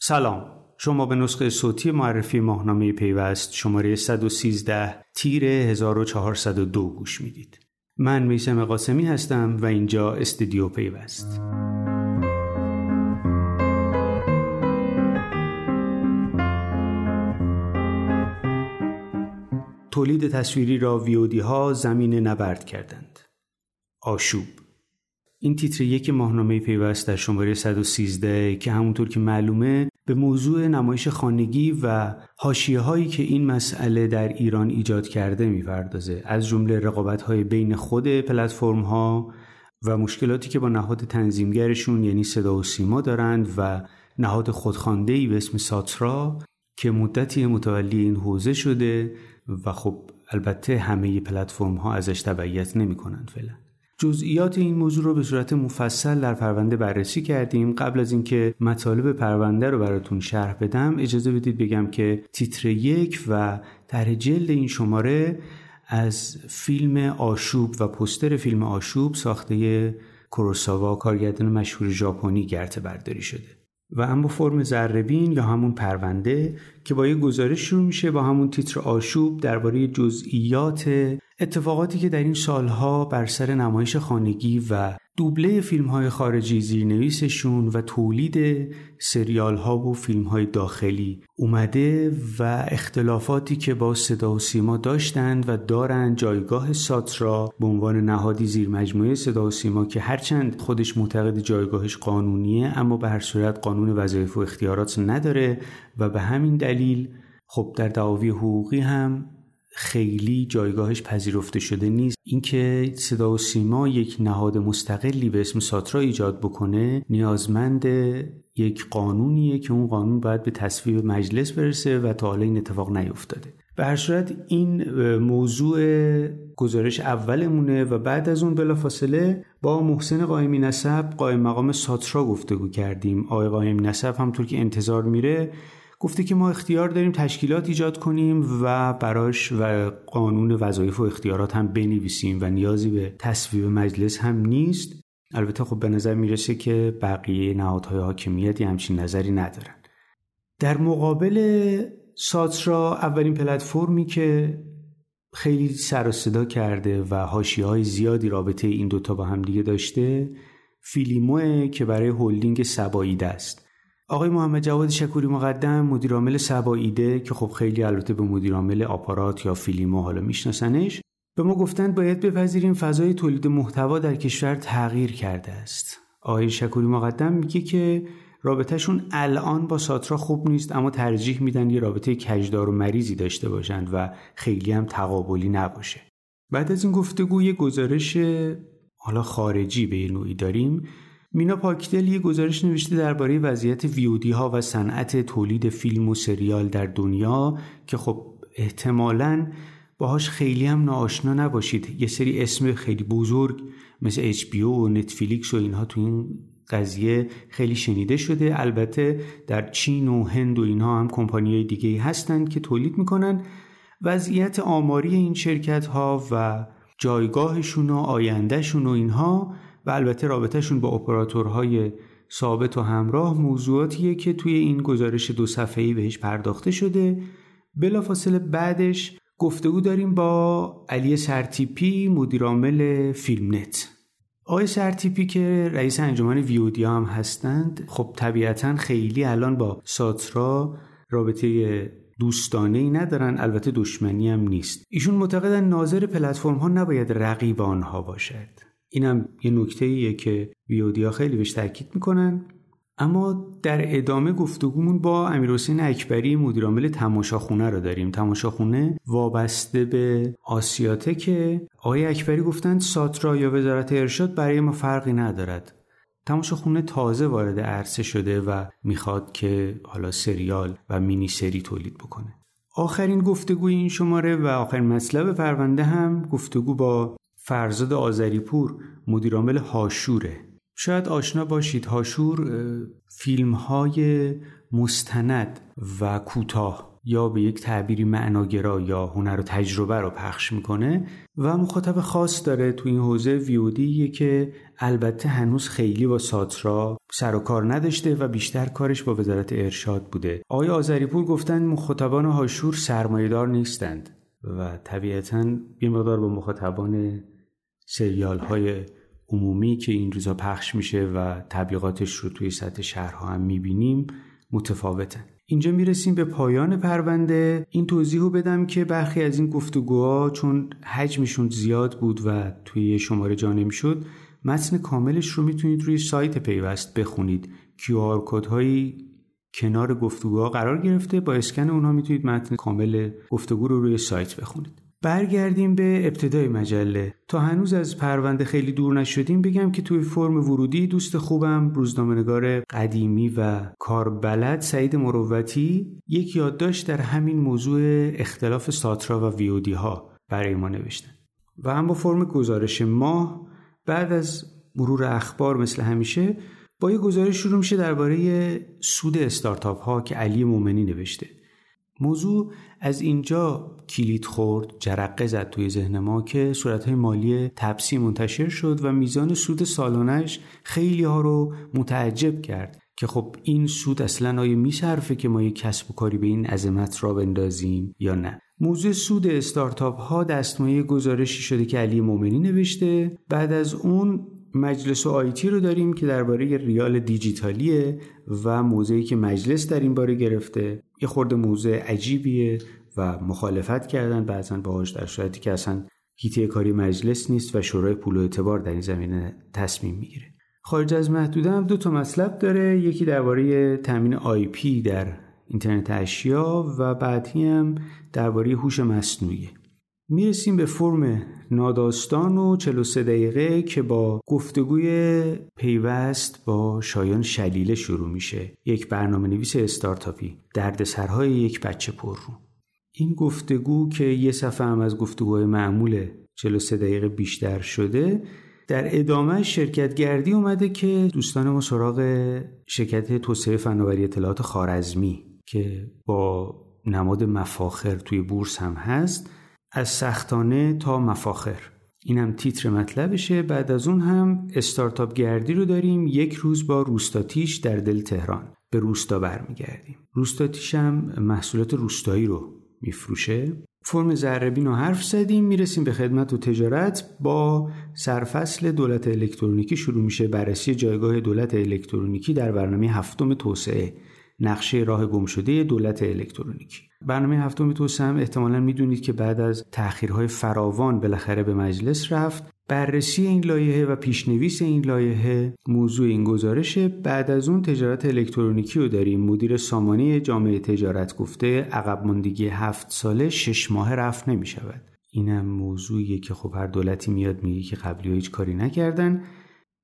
سلام. شما به نسخه صوتی معرفی ماهنامه پیوست شماره 113 تیر 1402 گوش می‌دید. من میسم قاسمی هستم و اینجا استودیو پیوست. تولید تصویری را ویودی ها زمین نبرد کردند. آشوب. این تیتر یک ماهنامه پیوست در شماره 113 که همونطور که معلومه به موضوع نمایش خانگی و حاشیه هایی که این مسئله در ایران ایجاد کرده می‌پردازه. از جمله رقابت های بین خود پلتفرم ها و مشکلاتی که با نهاد تنظیمگرشون یعنی صدا و سیما دارند و نهاد خودخوانده ای به اسم ساترا که مدتی متولی این حوزه شده و خب البته همه پلتفرم ها ازش تبعیت نمی کنند فعلا. جزئیات این موضوع رو به صورت مفصل در پرونده بررسی کردیم. قبل از اینکه مطالب پرونده رو براتون شرح بدم اجازه بدید بگم که تیتر یک و در جلد این شماره از فیلم آشوب و پستر فیلم آشوب ساخته کوروساوا کارگردان مشهور ژاپنی گرته برداری شده. و اما فرم زربین یا همون پرونده که با یه گزارش شروع میشه با همون تیتر آشوب درباره جزئیات اتفاقاتی که در این سالها بر سر نمایش خانگی و دوبله فیلم های خارجی زیرنویسشون و تولید سریال ها و فیلم های داخلی اومده و اختلافاتی که با صدا و سیما داشتند و دارند جایگاه ساترا به عنوان نهادی زیر مجموعه صدا و سیما که هرچند خودش معتقد جایگاهش قانونیه اما به هر صورت قانون وظایف و اختیارات نداره و به همین دلیل خب در دعاوی حقوقی هم خیلی جایگاهش پذیرفته شده نیست. اینکه صدا و سیما یک نهاد مستقلی به اسم ساترا ایجاد بکنه نیازمند یک قانونیه که اون قانون باید به تصویب مجلس برسه و تا حالا این اتفاق نیفتاده. به هر صورت این موضوع گزارش اولمونه و بعد از اون بلافاصله با محسن قائمی نسب قائم مقام ساترا گفتگو کردیم. آقای قائمی نسب همطور که انتظار میره گفته که ما اختیار داریم تشکیلات ایجاد کنیم و براش و قانون وظایف و اختیارات هم بنویسیم و نیازی به تصویب مجلس هم نیست. البته خب به نظر می‌رسه که بقیه نهادهای حاکمیتی همچین نظری ندارن. در مقابل ساترا اولین پلتفرمی که خیلی سر و صدا کرده و حاشیه های زیادی رابطه این دوتا با هم دیگه داشته فیلیموه که برای هلدینگ سباییده است. آقای محمد جواد شکوری مقدم مدیرعامل سباییده که خب خیلی البته به مدیرعامل آپارات یا فیلیمو حالا میشناسنش. به ما گفتند باید بپذیریم فضای تولید محتوا در کشور تغییر کرده است. آقای شکوری مقدم میگه که رابطهشون الان با ساترا خوب نیست اما ترجیح میدن یه رابطه کجدار و مریضی داشته باشند و خیلی هم تقابلی نباشه. بعد از این گفتگو یه گزارش حالا خارجی به نوعی داریم. مینا پاکدل یه گزارش نوشته درباره وضعیت ویودی ها و صنعت تولید فیلم و سریال در دنیا که خب احتمالاً باهاش خیلی هم ناآشنا نباشید. یه سری اسم خیلی بزرگ مثل HBO و نتفلیکس و اینها تو این قضیه خیلی شنیده شده. البته در چین و هند و اینها هم کمپانی دیگه هستند که تولید می‌کنن. وضعیت آماری این شرکت ها و جایگاهشون و آیندهشون و اینها و البته رابطهشون با اپراتورهای ثابت و همراه موضوعاتیه که توی این گزارش دو صفحه‌ای بهش پرداخته شده. بلافاصله بعدش گفتگو داریم با علی سرتیپی مدیرعامل فیلمنت. آقای سرتیپی که رئیس انجمن VOD هم هستند خب طبیعتا خیلی الان با ساترا رابطه دوستانه ای ندارن البته دشمنی هم نیست. ایشون معتقدن ناظر پلتفرم ها نباید رقیب آنها باشد. اینم یه نکته ایه که ویودیا خیلی بهش تاکید می‌کنن. اما در ادامه گفتگومون با امیرحسین اکبری مدیرعامل تماشاخونه رو داریم. تماشاخونه وابسته به آسیاته که آقای اکبری گفتند ساترا یا وزارت ارشاد برای ما فرقی ندارد. تماشاخونه تازه وارد عرصه شده و می‌خواد که حالا سریال و مینی سری تولید بکنه. آخرین گفتگوی این شماره و آخرین مطلب پرونده هم گفتگو با فرزاد آذریپور مدیرعامل هاشوره. شاید آشنا باشید هاشور فیلم های مستند و کوتاه یا به یک تعبیری معناگرا یا هنر و تجربه رو پخش می‌کنه و مخاطب خاص داره تو این حوزه ویودی که البته هنوز خیلی با ساترا سر و کار نداشته و بیشتر کارش با وزارت ارشاد بوده. آقای آذریپور گفتن مخاطبان هاشور سرمایهدار نیستند و طبیعتا یه مقدار با مخاطبان سریال های عمومی که این روزا پخش میشه و تبلیغاتش رو توی سطح شهرها هم می‌بینیم متفاوتن. اینجا می‌رسیم به پایان پرونده. این توضیح رو بدم که برخی از این گفتگوها چون حجمشون زیاد بود و توی شماره جا نمی‌شد متن کاملش رو می‌تونید روی سایت پیوست بخونید. QR کد هایی کنار گفتگوها قرار گرفته. با اسکن اونها می‌تونید متن کامل گفتگو رو روی سایت بخونید. برگردیم به ابتدای مجله. تا هنوز از پرونده خیلی دور نشدیم بگم که توی فرم ورودی دوست خوبم روزنامه‌نگار قدیمی و کاربلد سعید مروتی یک یادداشت در همین موضوع اختلاف ساترا و ویودی ها برای ما نوشتن. و هم با فرم گزارش ماه بعد از مرور اخبار مثل همیشه با یه گزارش شروع میشه درباره سود استارتاپ ها که علی مومنی نوشته. موضوع از اینجا کلید خورد جرقه زد توی ذهن ما که صورتهای مالی تپسی منتشر شد و میزان سود سالانش خیلی ها رو متعجب کرد که خب این سود اصلا آیا میصرفه که ما یک کسب و کاری به این عظمت را بندازیم یا نه؟ موضوع سود استارتاپ ها دستمایه گزارشی شده که علی مومنی نوشته. بعد از اون مجلس آیتی رو داریم که درباره ریال دیجیتالیه و موضعی که مجلس در این باره گرفته. یه خورده موضع عجیبیه و مخالفت کردن بعضا باهاش در صورتی که اصلا هیته کاری مجلس نیست و شورای پول و اعتبار در این زمینه تصمیم می‌گیره. خارج از محدوده هم دو تا مطلب داره. یکی درباره تامین آی پی در اینترنت اشیا و بعدی هم درباره هوش مصنوعی. می‌رسیم به فرم ناداستان و 43 دقیقه که با گفتگوی پیوست با شایان شلیله شروع میشه. یک برنامه نویس استارتاپی. دردسرهای یک بچه پر رو. این گفتگو که یه صفحه هم از گفتگوهای معمول 43 دقیقه بیشتر شده در ادامه شرکت گردی اومده که دوستان ما سراغ شرکت توسعه فناوری اطلاعات خارزمی که با نماد مفاخر توی بورس هم هست از سختانه تا مفاخر. اینم تیتر مطلبشه. بعد از اون هم استارتاپ گردی رو داریم. یک روز با روستاتیش در دل تهران. به روستا برمیگردیم. روستاتیش هم محصولات روستایی رو میفروشه. فرم زربین رو حرف زدیم. می‌رسیم به خدمت و تجارت. با سرفصل دولت الکترونیکی شروع میشه. بررسی جایگاه دولت الکترونیکی در برنامه هفتم توسعه. نقشه راه گمشده دولت الکترونیکی. برنامه هفتم توسعه احتمالا می‌دونید که بعد از تأخیرهای فراوان بالاخره به مجلس رفت. بررسی این لایحه و پیشنویس این لایحه موضوع این گزارشه بعد از اون تجارت الکترونیکی رو داریم. مدیر سامانه جامعه تجارت گفته عقب ماندگی هفت ساله شش ماه رفت نمی شود اینم موضوعیه که خب هر دولتی میاد میگه که قبلی هیچ کاری نکردن.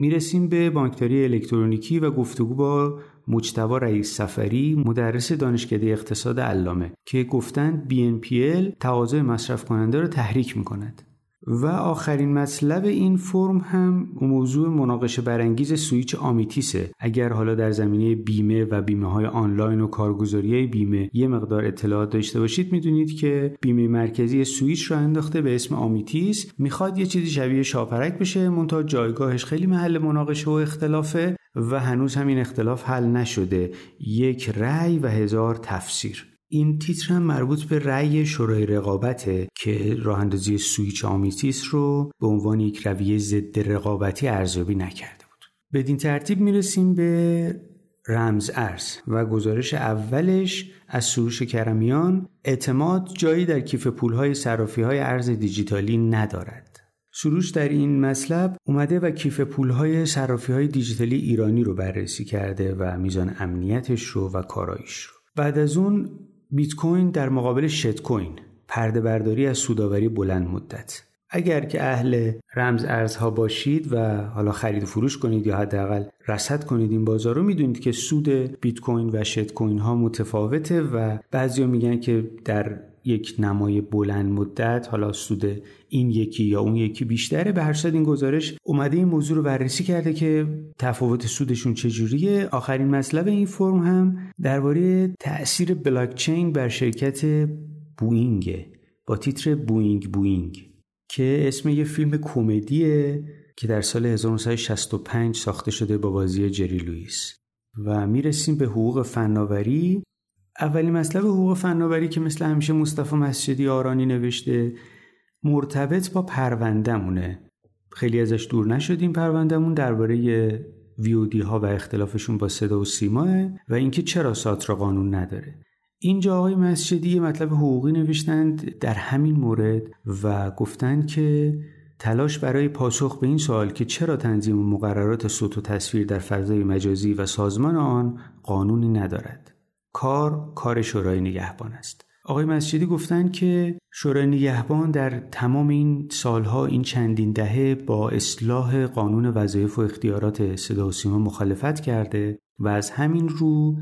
می‌رسیم به بانکداری الکترونیکی و گفتگو با مجتبی رئیس صفری مدرس دانشکده اقتصاد علامه که گفتند BNPL تقاضای مصرف کننده را تحریک می‌کند. و آخرین مطلب این فرم هم موضوع مناقشه برانگیز سوئیچ آمیتیسه. اگر حالا در زمینه بیمه و بیمه های آنلاین و کارگزاری بیمه یه مقدار اطلاعات داشته باشید می‌دونید که بیمه مرکزی سوئیچ رو انداخته به اسم آمیتیس. می‌خواد یه چیزی شبیه شاپرک بشه منتها جایگاهش خیلی محل مناقشه و اختلافه و هنوز همین اختلاف حل نشده. یک رأی و هزار تفسیر. این تیتر هم مربوط به رأی شورای رقابته که راه اندازی سوئیچ آمیتیس رو به عنوان یک رویه ضد رقابتی ارزیابی نکرده بود. بدین ترتیب می‌رسیم به رمز ارز و گزارش اولش از سروش کرمیان اعتماد جایی در کیف پولهای صرافی های ارز دیجیتالی ندارد. سروش در این مطلب اومده و کیف پولهای صرافی های دیجیتالی ایرانی رو بررسی کرده و میزان امنیتش رو و کارایش رو. بعد از اون بیت کوین در مقابل شت کوین پرده برداری از سوداوری بلند مدت. اگر که اهل رمز ارزها باشید و حالا خرید و فروش کنید یا حداقل رصد کنید این بازار رو می‌دونید که سود بیت کوین و شت کوین ها متفاوته و بعضیا میگن که در یک نمای بلند مدت حالا سود این یکی یا اون یکی بیشتره. به هر این گزارش اومده این موضوع رو بررسی کرده که تفاوت سودشون چجوریه. آخرین مطلب این فرم هم درباره تاثیر بلاکچین بر شرکت بوینگه با تیتر بوینگ بوینگ که اسم یه فیلم کمدیه که در سال 1965 ساخته شده با بازی جری لوئیس. و می‌رسیم به حقوق فناوری. اولین مطلب حقوق فناوری که مثل همیشه مصطفی مسجدی آرانی نوشته مرتبط با پروندهمونه. خیلی ازش دور نشدیم پروندهمون درباره VOD ها و اختلافشون با صدا و سیما و اینکه چرا ساترا قانون نداره. اینجا آقای مسجدی مطلب حقوقی نوشتند در همین مورد و گفتند که تلاش برای پاسخ به این سوال که چرا تنظیم مقررات صوت و تصویر در فضای مجازی و سازمان آن قانونی ندارد. کار کار شورای نگهبان است. آقای مسجدی گفتند که شورای نگهبان در تمام این سالها این چندین دهه با اصلاح قانون وظایف و اختیارات صدا و سیما مخالفت کرده و از همین رو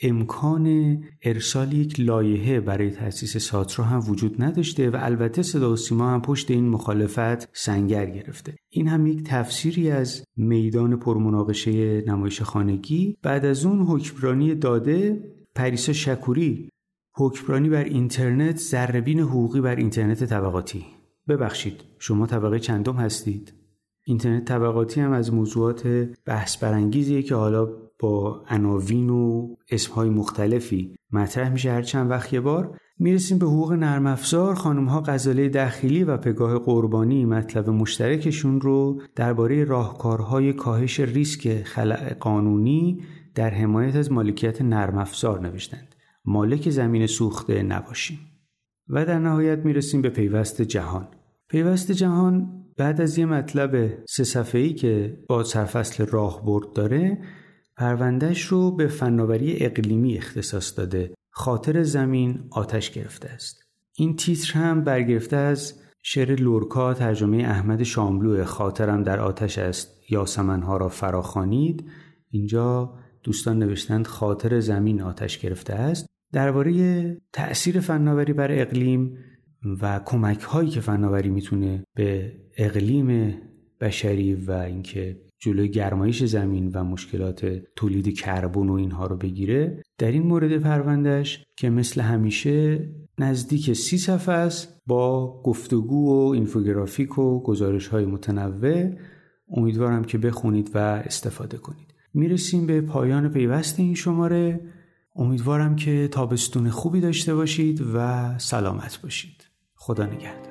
امکان ارسال یک لایحه برای تأسیس ساترا هم وجود نداشته و البته صدا و سیما هم پشت این مخالفت سنگر گرفته. این هم یک تفسیری از میدان پرمناقشه نمایش خانگی بعد از اون حکمرانی داده پریسا شکوری حکمرانی بر اینترنت ذربین حقوقی بر اینترنت طبقاتی. ببخشید شما طبقه چندم هستید؟ اینترنت طبقاتی هم از موضوعات بحث برانگیزیه که حالا با عناوین و اسمهای مختلفی مطرح میشه. هر چند وقت یه بار می‌رسیم به حقوق نرم افزار خانم ها غزاله داخلی و پگاه قربانی مطلب مشترکشون رو درباره راهکارهای کاهش ریسک خلع قانونی در حمایت از مالکیت نرم افزار نوشتند. مالک زمین سوخته نباشیم. و در نهایت می‌رسیم به پیوست جهان. پیوست جهان بعد از یه مطلب سه صفحه‌ای که با سرفصل راهبرد داره پروندهش رو به فناوری اقلیمی اختصاص داده. خاطر زمین آتش گرفته است. این تیتر هم برگرفته از شعر لورکا ترجمه احمد شاملو خاطرم در آتش است. یاسمنها را فراخانید اینجا دوستان نوشتند خاطر زمین آتش گرفته است. درباره تأثیر فناوری بر اقلیم و کمک هایی که فناوری می‌تونه به اقلیم بشری و اینکه جلوی گرمایش زمین و مشکلات تولید کربن و اینها رو بگیره در این مورد پروندهش که مثل همیشه نزدیک سی صفحه است با گفتگو و اینفوگرافیک و گزارش های متنوع. امیدوارم که بخونید و استفاده کنید. می‌رسیم به پایان پیوست این شماره. امیدوارم که تابستون خوبی داشته باشید و سلامت باشید. خدا نگهدار.